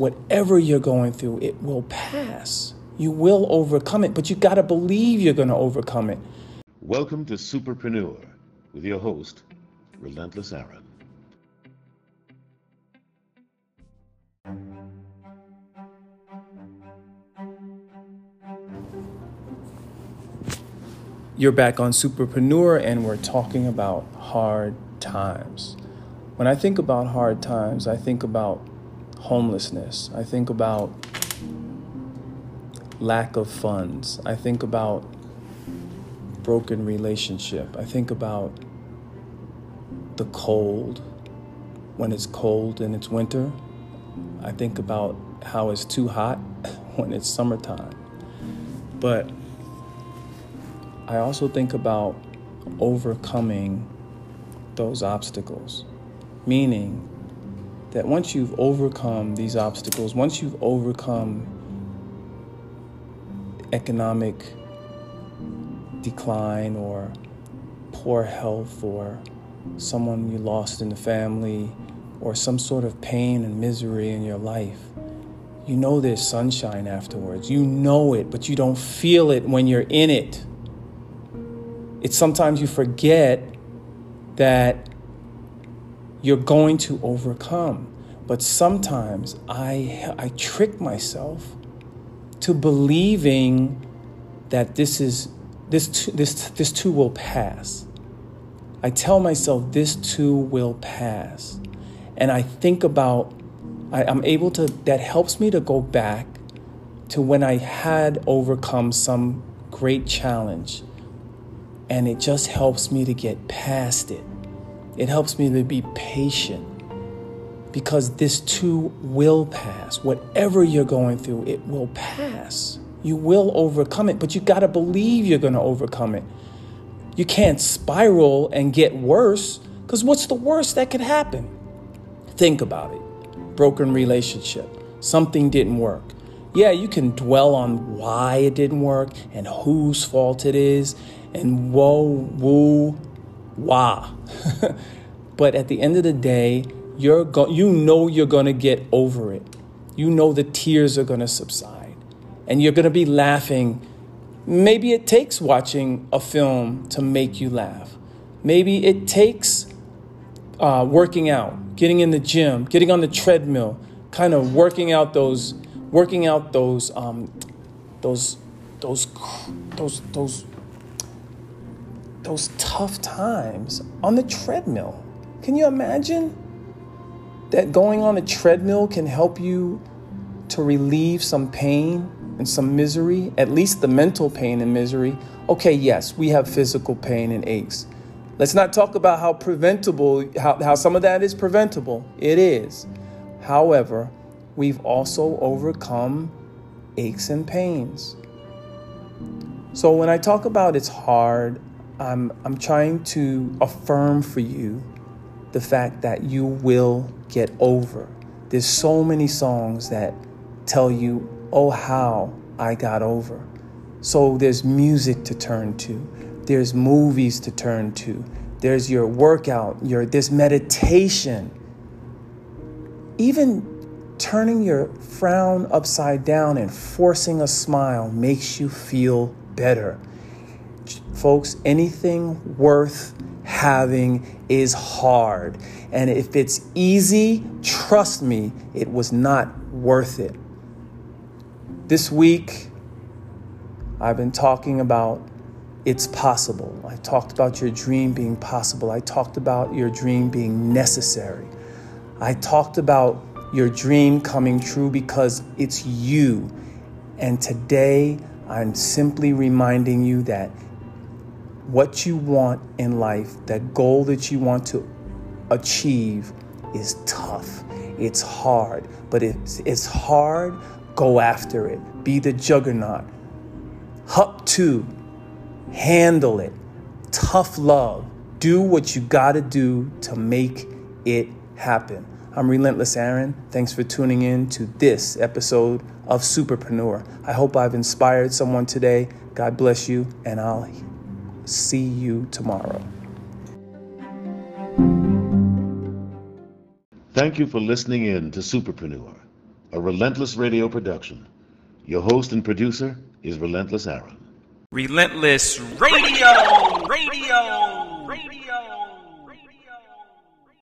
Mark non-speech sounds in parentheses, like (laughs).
Whatever you're going through, it will pass. You will overcome it, but you got to believe you're going to overcome it. Welcome to Superpreneur with your host, Relentless Aaron. You're back on Superpreneur, and we're talking about hard times. When I think about hard times, I think about homelessness. I think about lack of funds. I think about broken relationship. I think about the cold when it's cold and it's winter. I think about how it's too hot (laughs) when it's summertime. But I also think about overcoming those obstacles, meaning that once you've overcome these obstacles, once you've overcome economic decline or poor health or someone you lost in the family or some sort of pain and misery in your life, you know there's sunshine afterwards. You know it, but you don't feel it when you're in it. It's sometimes you forget that you're going to overcome. But sometimes I, I trick myself to believing that this is this too, this this too will pass. I tell myself this too will pass, and I think about I, I'm able to that helps me to go back to when I had overcome some great challenge, and it just helps me to get past it. It helps me to be patient because this too will pass. Whatever you're going through, it will pass. You will overcome it, but you got to believe you're going to overcome it. You can't spiral and get worse because what's the worst that could happen? Think about it broken relationship, something didn't work. Yeah, you can dwell on why it didn't work and whose fault it is and whoa, woo, wah. (laughs) but at the end of the day, you're go- you know you're going to get over it. You know the tears are going to subside and you're going to be laughing. Maybe it takes watching a film to make you laugh. Maybe it takes uh, working out, getting in the gym, getting on the treadmill, kind of working out those, working out those, um, those, those, those, those, those tough times on the treadmill. Can you imagine? that going on a treadmill can help you to relieve some pain and some misery, at least the mental pain and misery. Okay, yes, we have physical pain and aches. Let's not talk about how preventable, how, how some of that is preventable. It is. However, we've also overcome aches and pains. So when I talk about it's hard, I'm, I'm trying to affirm for you the fact that you will get over. There's so many songs that tell you, oh, how I got over. So there's music to turn to, there's movies to turn to, there's your workout, your this meditation. Even turning your frown upside down and forcing a smile makes you feel better. Folks, anything worth having is hard. And if it's easy, trust me, it was not worth it. This week, I've been talking about it's possible. I talked about your dream being possible. I talked about your dream being necessary. I talked about your dream coming true because it's you. And today, I'm simply reminding you that what you want in life, that goal that you want to achieve, is tough. It's hard, but it's, it's hard. Go after it. Be the juggernaut. Up to, handle it. Tough love. Do what you got to do to make it happen. I'm Relentless Aaron. Thanks for tuning in to this episode of Superpreneur. I hope I've inspired someone today. God bless you, and I'll see you tomorrow. Thank you for listening in to Superpreneur. a Relentless Radio production. Your host and producer is Relentless Aaron. Relentless Radio! Radio! Radio!